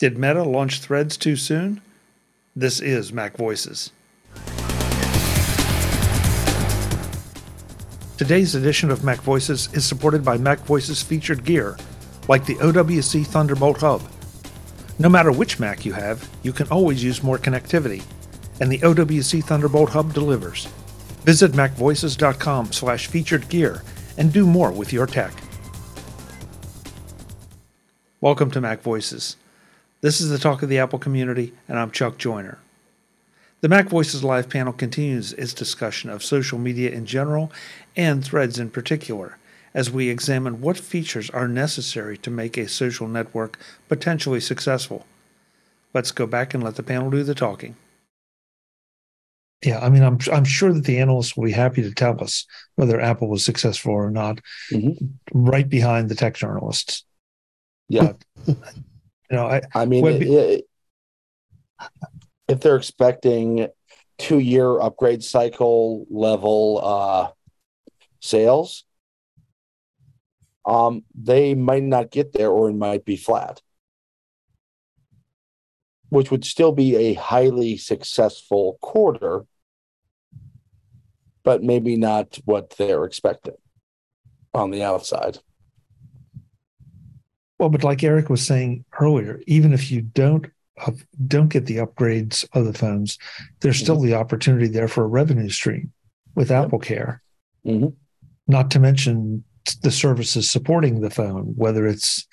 Did Meta launch Threads too soon? This is Mac Voices. Today's edition of Mac Voices is supported by Mac Voices featured gear, like the OWC Thunderbolt Hub. No matter which Mac you have, you can always use more connectivity, and the OWC Thunderbolt Hub delivers. Visit macvoices.com slash featured gear and do more with your tech. Welcome to Mac Voices. This is the talk of the Apple community, and I'm Chuck Joiner. The Mac Voices Live panel continues its discussion of social media in general and threads in particular, as we examine what features are necessary to make a social network potentially successful. Let's go back and let the panel do the talking. Yeah, I mean, I'm I'm sure that the analysts will be happy to tell us whether Apple was successful or not, mm-hmm. right behind the tech journalists. Yeah, but, you know, I, I mean, it, it, if they're expecting two year upgrade cycle level uh, sales, um, they might not get there or it might be flat, which would still be a highly successful quarter, but maybe not what they're expecting on the outside. Well, but like Eric was saying earlier, even if you don't uh, don't get the upgrades of the phones, there's still mm-hmm. the opportunity there for a revenue stream with. AppleCare. Mm-hmm. Not to mention the services supporting the phone, whether it's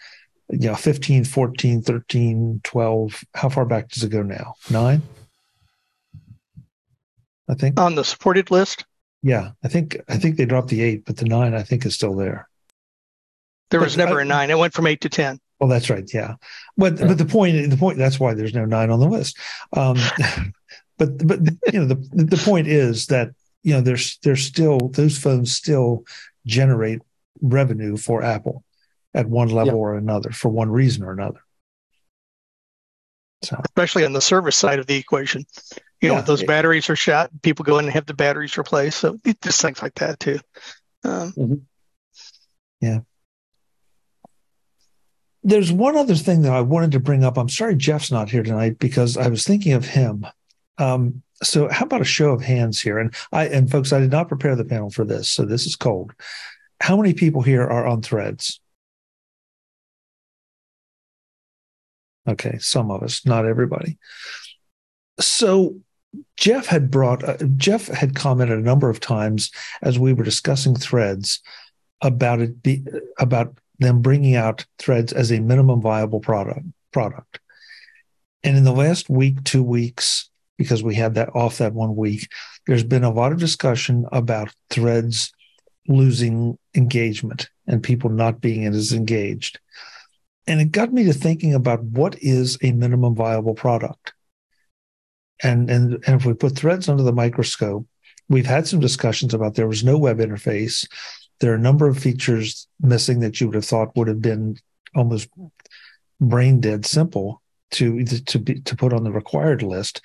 you know 15, 14, 13, 12. How far back does it go now? Nine? I think on the supported list. Yeah, I think I think they dropped the eight, but the nine I think is still there. There was never I, a nine. It went from eight to ten. Well, that's right. Yeah, but yeah. but the point the point that's why there's no nine on the list. Um, but but you know the the point is that you know there's there's still those phones still generate revenue for Apple at one level yeah. or another for one reason or another. So. Especially on the service side of the equation, you know, yeah, those batteries are shot, people go in and have the batteries replaced. So just things like that too. Um, mm-hmm. Yeah there's one other thing that I wanted to bring up. I'm sorry Jeff's not here tonight because I was thinking of him. Um, so how about a show of hands here? And I and folks, I did not prepare the panel for this, so this is cold. How many people here are on threads? Okay, some of us, not everybody. So Jeff had brought uh, Jeff had commented a number of times as we were discussing threads about it be about them bringing out threads as a minimum viable product product. And in the last week, two weeks, because we had that off that one week, there's been a lot of discussion about threads losing engagement and people not being as engaged. And it got me to thinking about what is a minimum viable product. And, and, and if we put threads under the microscope, we've had some discussions about there was no web interface there are a number of features missing that you would have thought would have been almost brain dead simple to to be to put on the required list,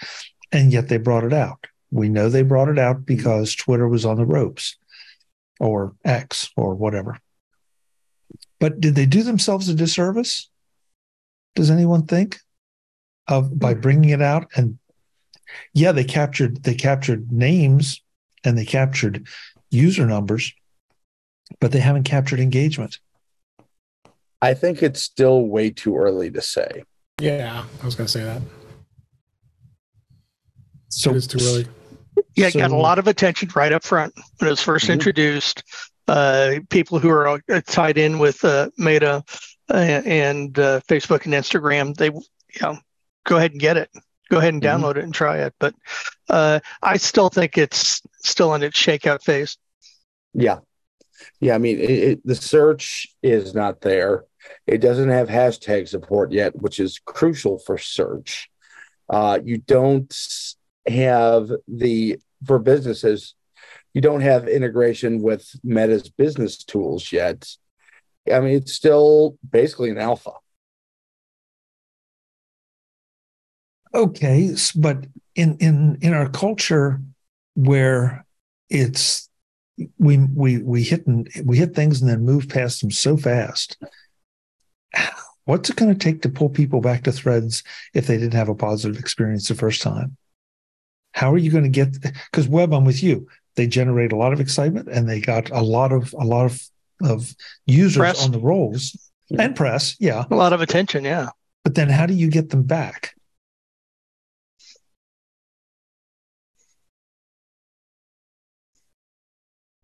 and yet they brought it out. We know they brought it out because Twitter was on the ropes, or X, or whatever. But did they do themselves a disservice? Does anyone think of by hmm. bringing it out? And yeah, they captured they captured names and they captured user numbers, but they haven't captured engagement. I think it's still way too early to say. Yeah, I was going to say that. So it's too early. Yeah, it so, got a lot of attention right up front when it was 1st mm-hmm. introduced. Uh, people who are uh, tied in with uh, Meta uh, and uh, Facebook and Instagram, they, you know, go ahead and get it. Go ahead and mm-hmm. download it and try it. But uh, I still think it's still in its shakeout phase. Yeah, yeah, I mean, it, it, the search is not there. It doesn't have hashtag support yet, which is crucial for search. Uh, you don't have the for businesses. You don't have integration with Meta's business tools yet. I mean, it's still basically an alpha. Okay, but in in in our culture where it's we we we hit and we hit things and then move past them so fast. What's it going to take to pull people back to threads if they didn't have a positive experience the first time? How are you going to get because web I'm with you. They generate a lot of excitement and they got a lot of a lot of of users press. on the rolls and press, yeah. A lot of attention, yeah. But then how do you get them back?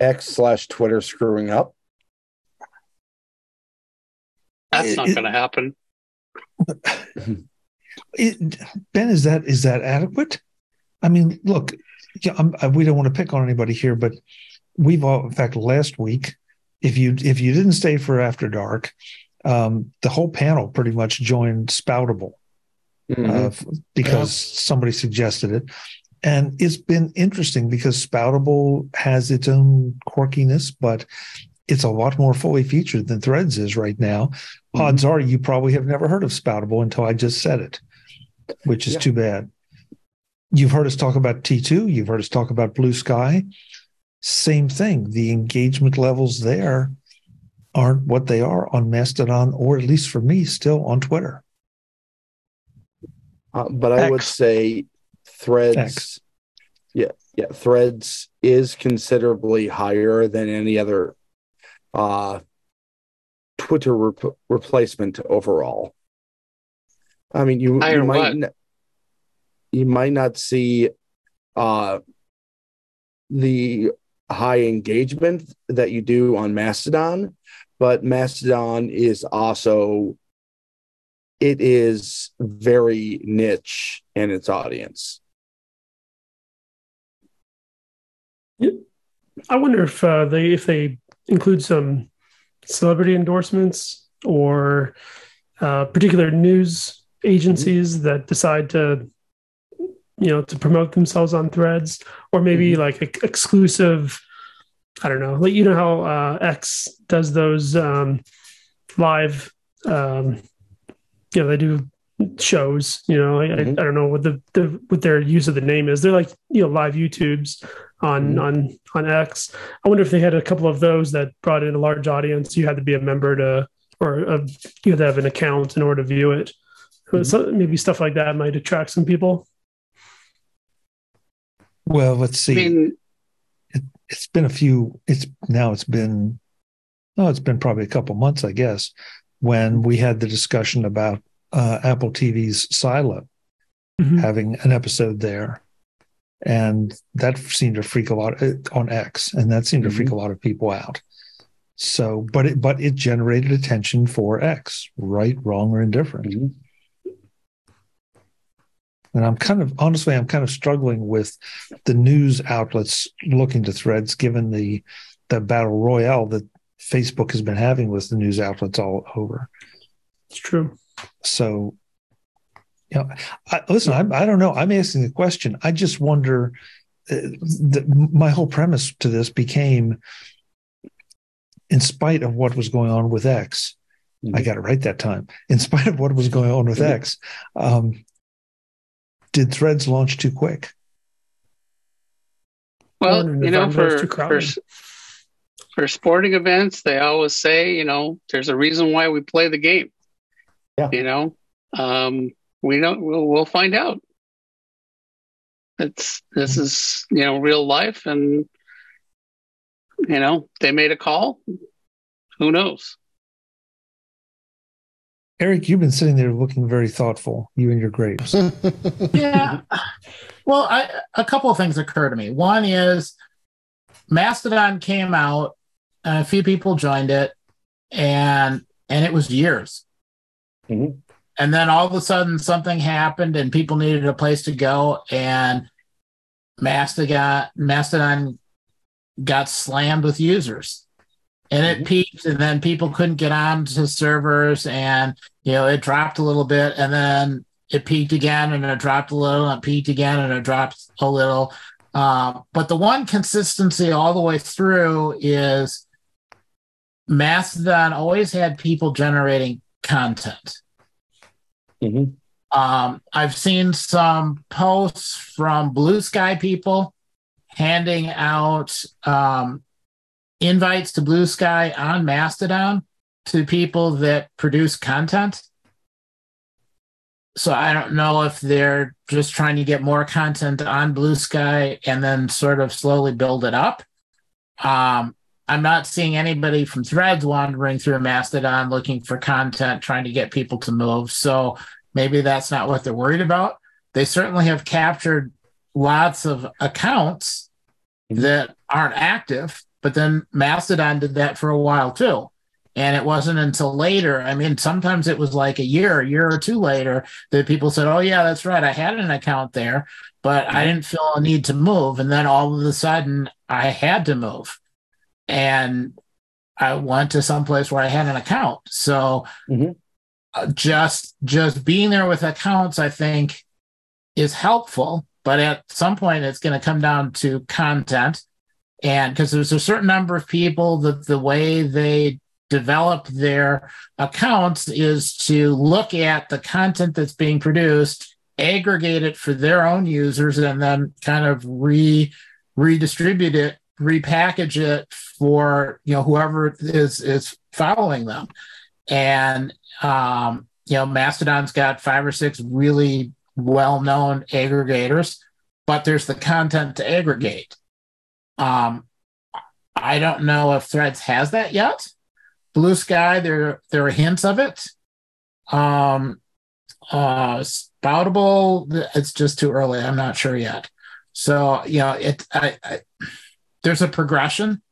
X slash Twitter screwing up. That's not going to happen. It, ben, is that is that adequate? I mean, look, I, we don't want to pick on anybody here, but we've all, in fact, last week, if you if you didn't stay for after dark, um, the whole panel pretty much joined Spoutable mm-hmm. uh, because yeah. somebody suggested it. And it's been interesting because Spoutable has its own quirkiness, but it's a lot more fully featured than Threads is right now. Mm-hmm. Odds are you probably have never heard of Spoutable until I just said it, which is yeah. too bad. You've heard us talk about T2, you've heard us talk about Blue Sky. Same thing. The engagement levels there aren't what they are on Mastodon, or at least for me, still on Twitter. Uh, but I X. would say Threads, X. yeah, yeah, Threads is considerably higher than any other uh, Twitter rep- replacement overall. I mean, you, you might n- you might not see uh, the high engagement that you do on Mastodon, but Mastodon is also it is very niche in its audience. I wonder if uh, they if they include some celebrity endorsements or uh, particular news agencies mm-hmm. that decide to you know to promote themselves on threads or maybe mm-hmm. like a, exclusive i don't know like you know how uh, x does those um, live um, you know they do shows you know I, mm-hmm. I, I, don't know what the, the what their use of the name is they're like you know live youtubes on mm-hmm. on on x i wonder if they had a couple of those that brought in a large audience you had to be a member to or a, you had to have an account in order to view it mm-hmm. so maybe stuff like that might attract some people well let's see I mean, it, it's been a few it's now it's been oh it's been probably a couple months i guess when we had the discussion about uh, Apple TV's Silo mm-hmm. having an episode there. And that seemed to freak a lot uh, on X, and that seemed to freak mm-hmm. a lot of people out. So, but it but it generated attention for X, right, wrong, or indifferent. Mm-hmm. And I'm kind of honestly, I'm kind of struggling with the news outlets looking to threads, given the the battle royale that Facebook has been having with the news outlets all over. It's true. So, you know, I, listen, I, I don't know. I'm asking the question. I just wonder. Uh, the, my whole premise to this became, in spite of what was going on with X, mm-hmm. I got it right that time. In spite of what was going on with mm-hmm. X, um, did Threads launch too quick? Well, you know, for, for for sporting events, they always say, you know, there's a reason why we play the game. Yeah. You know, um, we don't. We'll, we'll find out. It's this is you know real life, and you know they made a call. Who knows? Eric, you've been sitting there looking very thoughtful. You and your grapes. yeah. Well, I, a couple of things occur to me. One is Mastodon came out, and a few people joined it, and and it was years. Mm-hmm. And then all of a sudden, something happened, and people needed a place to go, and Mastodon Mastodon got slammed with users, and it mm-hmm. peaked, and then people couldn't get on to servers, and you know it dropped a little bit, and then it peaked again, and it dropped a little, and it peaked again, and it dropped a little. Um, but the one consistency all the way through is Mastodon always had people generating content. Mm-hmm. Um, I've seen some posts from Blue Sky people handing out um, invites to Blue Sky on Mastodon to people that produce content. so I don't know if they're just trying to get more content on Blue Sky and then sort of slowly build it up. Um, I'm not seeing anybody from Threads wandering through Mastodon looking for content, trying to get people to move. So maybe that's not what they're worried about. They certainly have captured lots of accounts mm-hmm. that aren't active, but then Mastodon did that for a while too. And it wasn't until later, I mean, sometimes it was like a year, a year or two later, that people said, Oh, yeah, that's right. I had an account there, but I didn't feel a need to move. And then all of a sudden, I had to move. And I went to some place where I had an account. So mm-hmm. uh, just just being there with accounts, I think, is helpful. But at some point, it's going to come down to content, and because there's a certain number of people that the way they develop their accounts is to look at the content that's being produced, aggregate it for their own users, and then kind of re redistribute it, repackage it for you know whoever is is following them. And um, you know, Mastodon's got five or six really well-known aggregators, but there's the content to aggregate. Um, I don't know if Threads has that yet. Blue Sky, there there are hints of it. Um, uh, Spoutable, it's just too early. I'm not sure yet. So you know, it I, I, there's a progression.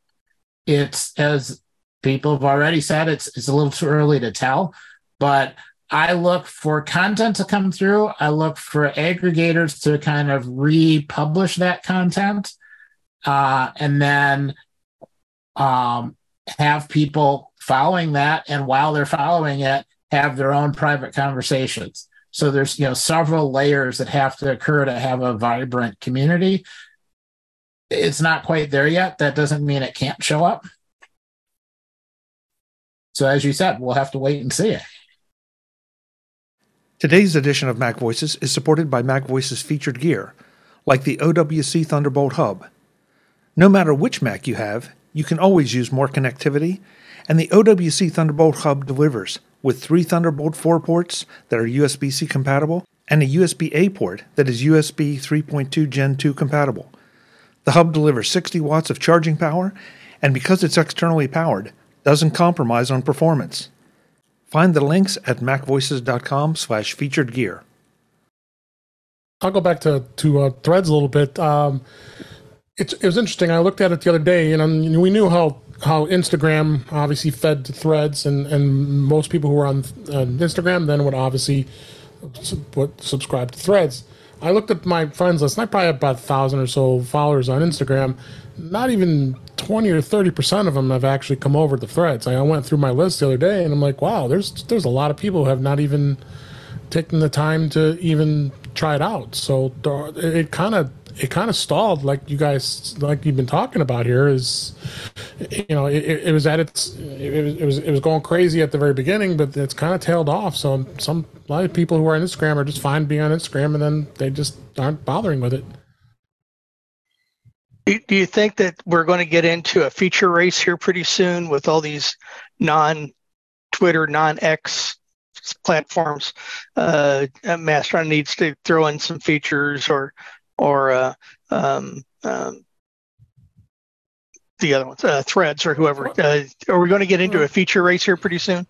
It's as people have already said, it's it's a little too early to tell, but I look for content to come through. I look for aggregators to kind of republish that content, uh, and then um, have people following that and while they're following it have their own private conversations so there's you know several layers that have to occur to have a vibrant community it's not quite there yet that doesn't mean it can't show up. So as you said we'll have to wait and see. It today's edition of mac voices is supported by mac voices featured gear like the owc thunderbolt hub. No matter which mac you have you can always use more connectivity and the OWC Thunderbolt hub delivers with three Thunderbolt 4 ports that are USB C compatible and a USB A port that is USB 3.2 Gen 2 compatible. The hub delivers 60 watts of charging power, and because it's externally powered, doesn't compromise on performance. Find the links at macvoices.com slash featured gear. I'll go back to, to uh, threads a little bit. Um, it was interesting. I looked at it the other day, and we knew how how Instagram obviously fed to Threads, and and most people who are on uh, Instagram then would obviously would subscribe to Threads. I looked at my friends list, and I probably have about a thousand or so followers on Instagram. Not even twenty or thirty percent of them have actually come over to Threads. I went through my list the other day, and I'm like, wow, there's there's a lot of people who have not even taken the time to even try it out. So uh, it kind of it kind of stalled like you guys like you've been talking about here is you know it, it was at its it was, it was it was going crazy at the very beginning but it's kind of tailed off. So some a lot of people who are on instagram are just fine being on instagram and then they just aren't bothering with it. Do you think that we're going to get into a feature race here pretty soon with all these non twitter non x platforms? Uh mastodon needs to throw in some features or or uh, um, um, the other ones, uh, Threads or whoever. Uh, are we going to get into a feature race here pretty soon?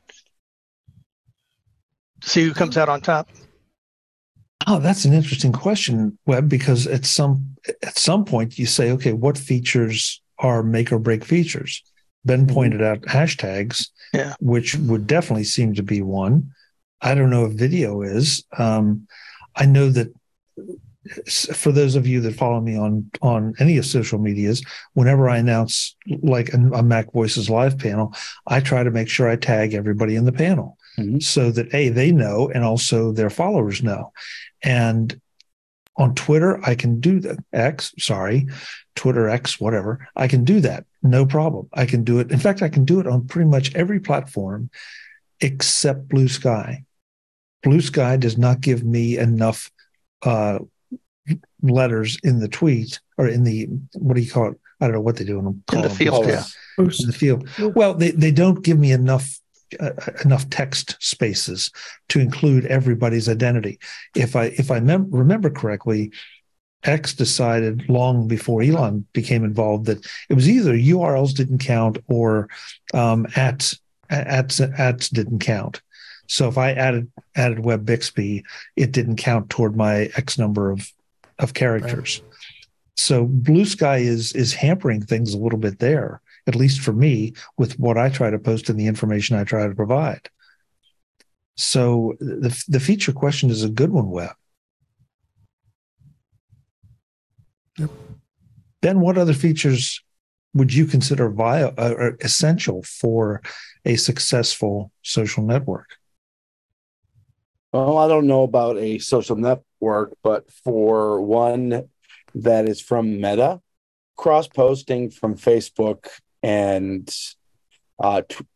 See who comes out on top. Oh, that's an interesting question, Web. Because at some at some point you say, okay, what features are make or break features? Ben mm-hmm. pointed out hashtags, yeah. which would definitely seem to be one. I don't know if video is. Um, I know that for those of you that follow me on on any of social medias, whenever I announce like a, a Mac Voices live panel, I try to make sure I tag everybody in the panel mm-hmm. so that a they know and also their followers know. And on Twitter, I can do that. X, sorry, Twitter X, whatever. I can do that, no problem. I can do it. In fact, I can do it on pretty much every platform except Blue Sky. Blue Sky does not give me enough uh, letters in the tweet or in the what do you call it? I don't know what they do in, in the field. Yeah, in the field. Well, they, they don't give me enough uh, enough text spaces to include everybody's identity. If I if I mem- remember correctly, X decided long before Elon became involved that it was either URLs didn't count or um, at at ads didn't count. So if I added added Web Bixby, it didn't count toward my X number of of characters. Right. So Blue Sky is is hampering things a little bit there, at least for me, with what I try to post and the information I try to provide. So the the feature question is a good one, Web. Yep. Ben, what other features would you consider via, uh, essential for a successful social network? Well, I don't know about a social network, but for one that is from Meta, cross posting from Facebook and uh, t-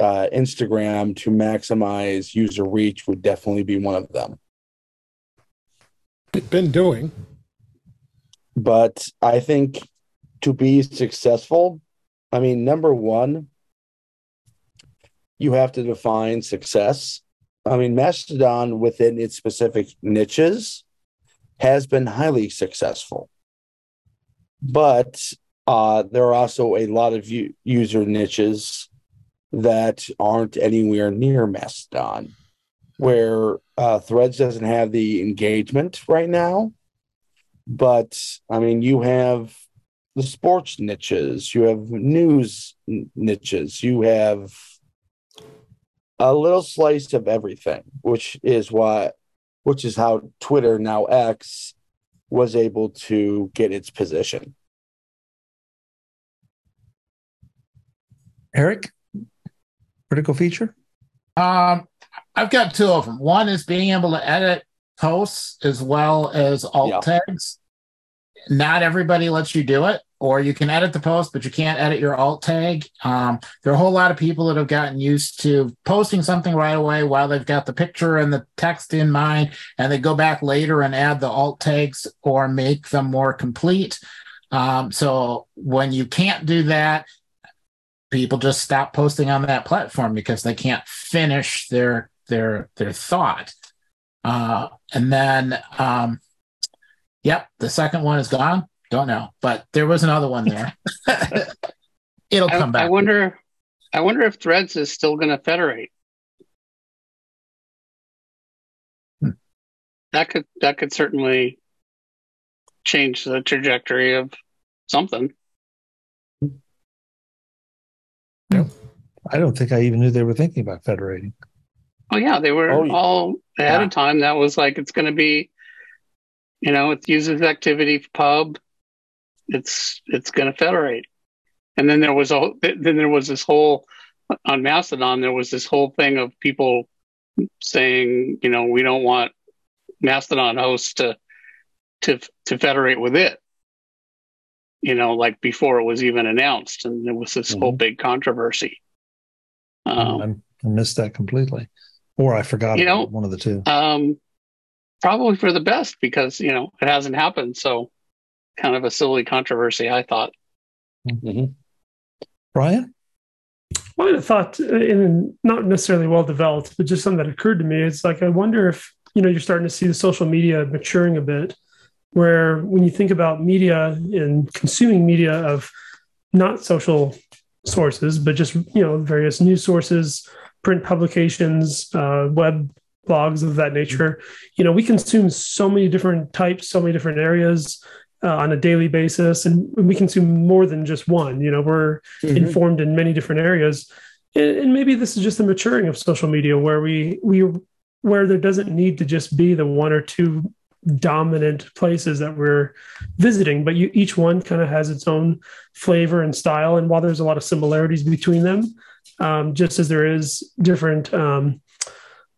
uh, Instagram to maximize user reach would definitely be one of them. Been doing. But I think to be successful, I mean, number one, you have to define success. I mean, Mastodon within its specific niches has been highly successful. But uh, there are also a lot of u- user niches that aren't anywhere near Mastodon, where uh, Threads doesn't have the engagement right now. But I mean, you have the sports niches, you have news niches, you have a little slice of everything, which is what, which is how Twitter now X was able to get its position. Eric, critical feature? Um, I've got two of them. One is being able to edit posts as well as alt yeah. tags. Not everybody lets you do it or you can edit the post, but you can't edit your alt tag. Um, there are a whole lot of people that have gotten used to posting something right away while they've got the picture and the text in mind, and they go back later and add the alt tags or make them more complete. Um, so when you can't do that, people just stop posting on that platform because they can't finish their their their thought. Uh, and then, um, yep, the second one is gone. Don't know, but there was another one there. It'll come back. I wonder. I wonder if Threads is still going to federate. Hmm. That could that could certainly change the trajectory of something. Yeah. I don't think I even knew they were thinking about federating. Oh yeah, they were oh, all ahead yeah. of time. That was like it's going to be, you know, it uses activity pub it's it's going to federate. And then there was a then there was this whole on Mastodon there was this whole thing of people saying you know we don't want Mastodon hosts to to to federate with it. You know, like before it was even announced, and there was this mm-hmm. whole big controversy. Um, I missed that completely, or I forgot. You know, one of the two. Um, probably for the best because you know it hasn't happened. So kind of a silly controversy, I thought. Mm-hmm. Brian? Well, I thought, and uh, not necessarily well developed, but just something that occurred to me. It's like, I wonder if, you know, you're starting to see the social media maturing a bit, where when you think about media and consuming media of not social sources, but just, you know, various news sources, print publications, uh, web blogs of that nature, you know, we consume so many different types, so many different areas uh, on a daily basis, and we consume more than just one. You know, we're mm-hmm. informed in many different areas, and, and maybe this is just the maturing of social media, where we we where there doesn't need to just be the one or two dominant places that we're visiting, but you, each one kind of has its own flavor and style. And while there's a lot of similarities between them, um, just as there is different, um,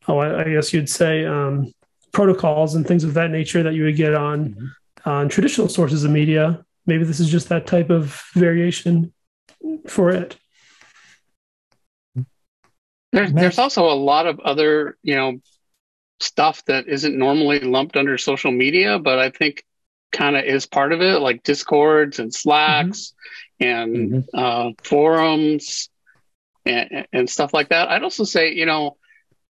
oh, I, I, guess you'd say um, protocols and things of that nature that you would get on mm-hmm on traditional sources of media. Maybe this is just that type of variation for it. There's there's also a lot of other you know stuff that isn't normally lumped under social media, but I think kind of is part of it, like discords and slacks mm-hmm. and mm-hmm. Uh, forums. and, and stuff like that. I'd also say, you know,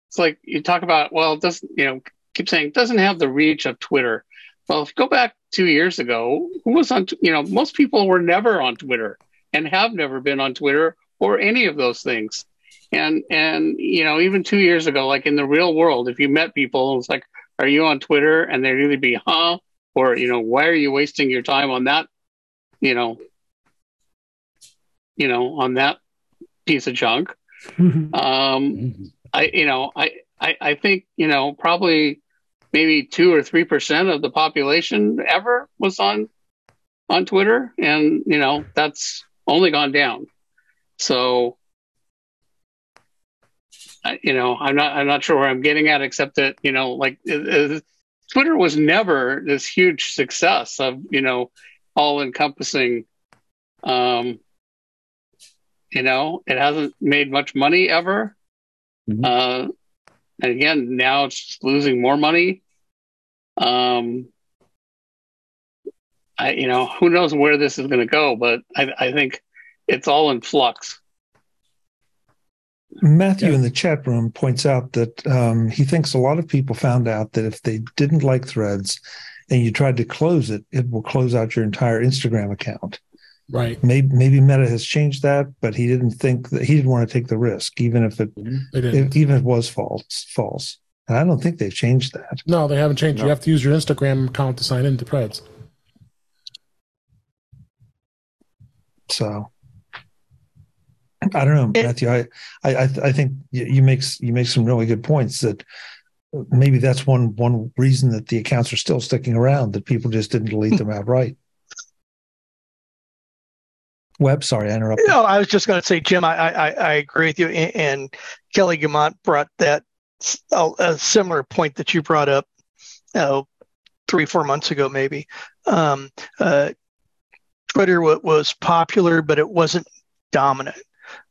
it's like you talk about, well, it doesn't, you know, keep saying it doesn't have the reach of Twitter. Well, if you go back two years ago, who was on, you know, most people were never on Twitter and have never been on Twitter or any of those things. And, and, you know, even two years ago, like in the real world, if you met people, it's like, are you on Twitter? And they'd either be, huh? Or, you know, why are you wasting your time on that, you know, you know, on that piece of junk. Mm-hmm. Um, I, you know, I, I, I think, you know, probably maybe two or three percent of the population ever was on on Twitter, and you know that's only gone down. So, you know, I'm not I'm not sure where I'm getting at, except that you know, like it, it, Twitter was never this huge success of you know all encompassing um, you know, it hasn't made much money ever. Mm-hmm. Uh, and again, now it's losing more money. Um, I, you know, who knows where this is going to go, but I, I think it's all in flux. Matthew yeah. in the chat room points out that um, he thinks a lot of people found out that if they didn't like threads and you tried to close it, it will close out your entire Instagram account. Right. Maybe maybe Meta has changed that, but he didn't think that he didn't want to take the risk, even if it, mm-hmm. it even if it was false. False. And I don't think they've changed that. No, they haven't changed. No. You have to use your Instagram account to sign into Threads. So I don't know, Matthew. I I I think you make you make some really good points that maybe that's one one reason that the accounts are still sticking around that people just didn't delete hmm. them outright. Web, sorry, I interrupted. No, I was just going to say, Jim, I, I, I agree with you. And, Kelly Guimont brought that a, a, similar point that you brought up three, four months ago, maybe. Um, uh, Twitter w- was popular, but it wasn't dominant.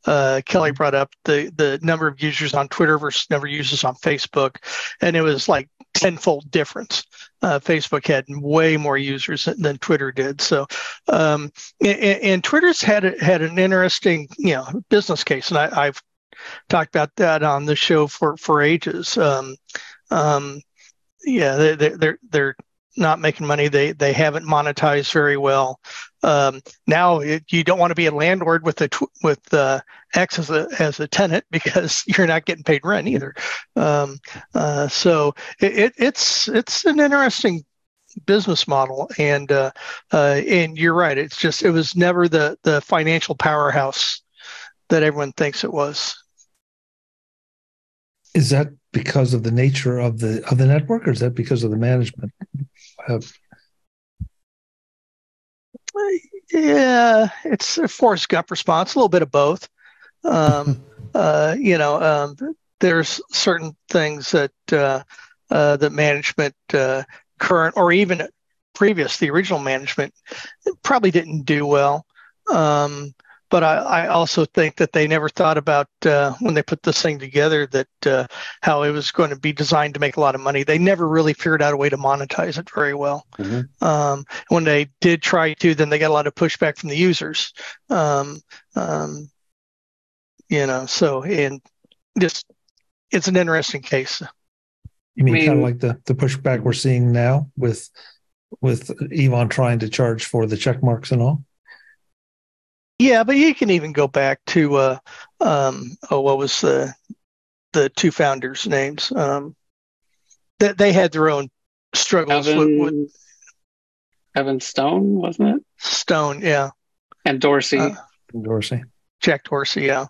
Uh, Kelly brought up the the number of users on Twitter versus number of users on Facebook, and it was like tenfold difference. Uh, Facebook had way more users than Twitter did. So, um, and, and, Twitter's had a, had an interesting, you know, business case, and I, have talked about that on the show for for ages. Um, um, yeah, they, they're they're not making money. They they haven't monetized very well. Um, now it, you don't want to be a landlord with tw- with uh, X as a as a tenant because you're not getting paid rent either. Um, uh, so it, it, it's it's an interesting business model, and uh, uh, and you're right. It's just it was never the the financial powerhouse that everyone thinks it was. Is that because of the nature of the of the network, or is that because of the management? yeah, it's a Forrest Gump response, a little bit of both. Um, uh, you know, um, there's certain things that uh, uh, the management, uh, current or even previous, the original management, probably didn't do well. Um, but I, I, also think that they never thought about uh, when they put this thing together that uh, how it was going to be designed to make a lot of money. They never really figured out a way to monetize it very well. Mm-hmm. Um, when they did try to, then they got a lot of pushback from the users. Um, um, you know, so and just it's an interesting case. You mean, I mean kind of like the the pushback we're seeing now with with Elon trying to charge for the check marks and all? Yeah, but you can even go back to uh, um, oh, what was the the two founders' names? Um, that they had their own struggles Evan, with, with, Evan Stone, wasn't it? Stone, yeah, and Dorsey, uh, Dorsey, Jack Dorsey, yeah.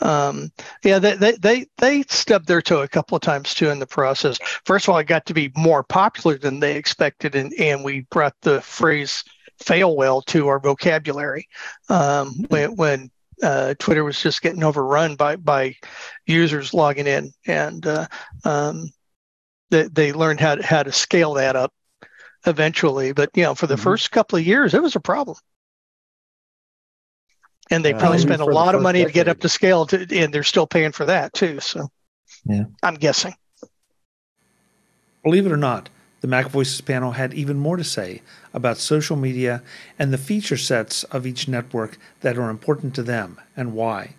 Um, yeah, they, they they they stubbed their toe a couple of times too in the process. First of all, it got to be more popular than they expected, and and we brought the phrase fail whale to our vocabulary um, when, when uh, Twitter was just getting overrun by by users logging in, and uh, um, they, they learned how to, how to scale that up eventually. But you know, for the mm-hmm. first couple of years, it was a problem, and they probably uh, spent a lot of money decade. to get up to scale, to, and they're still paying for that too. So, yeah, I'm guessing. Believe it or not, the Mac Voices panel had even more to say about social media and the feature sets of each network that are important to them and why.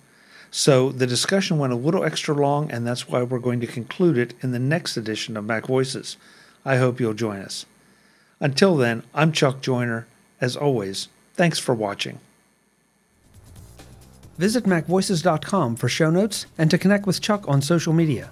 So the discussion went a little extra long, and that's why we're going to conclude it in the next edition of Mac Voices. I hope you'll join us. Until then, I'm Chuck Joiner. As always, thanks for watching. Visit MacVoices.com for show notes and to connect with Chuck on social media.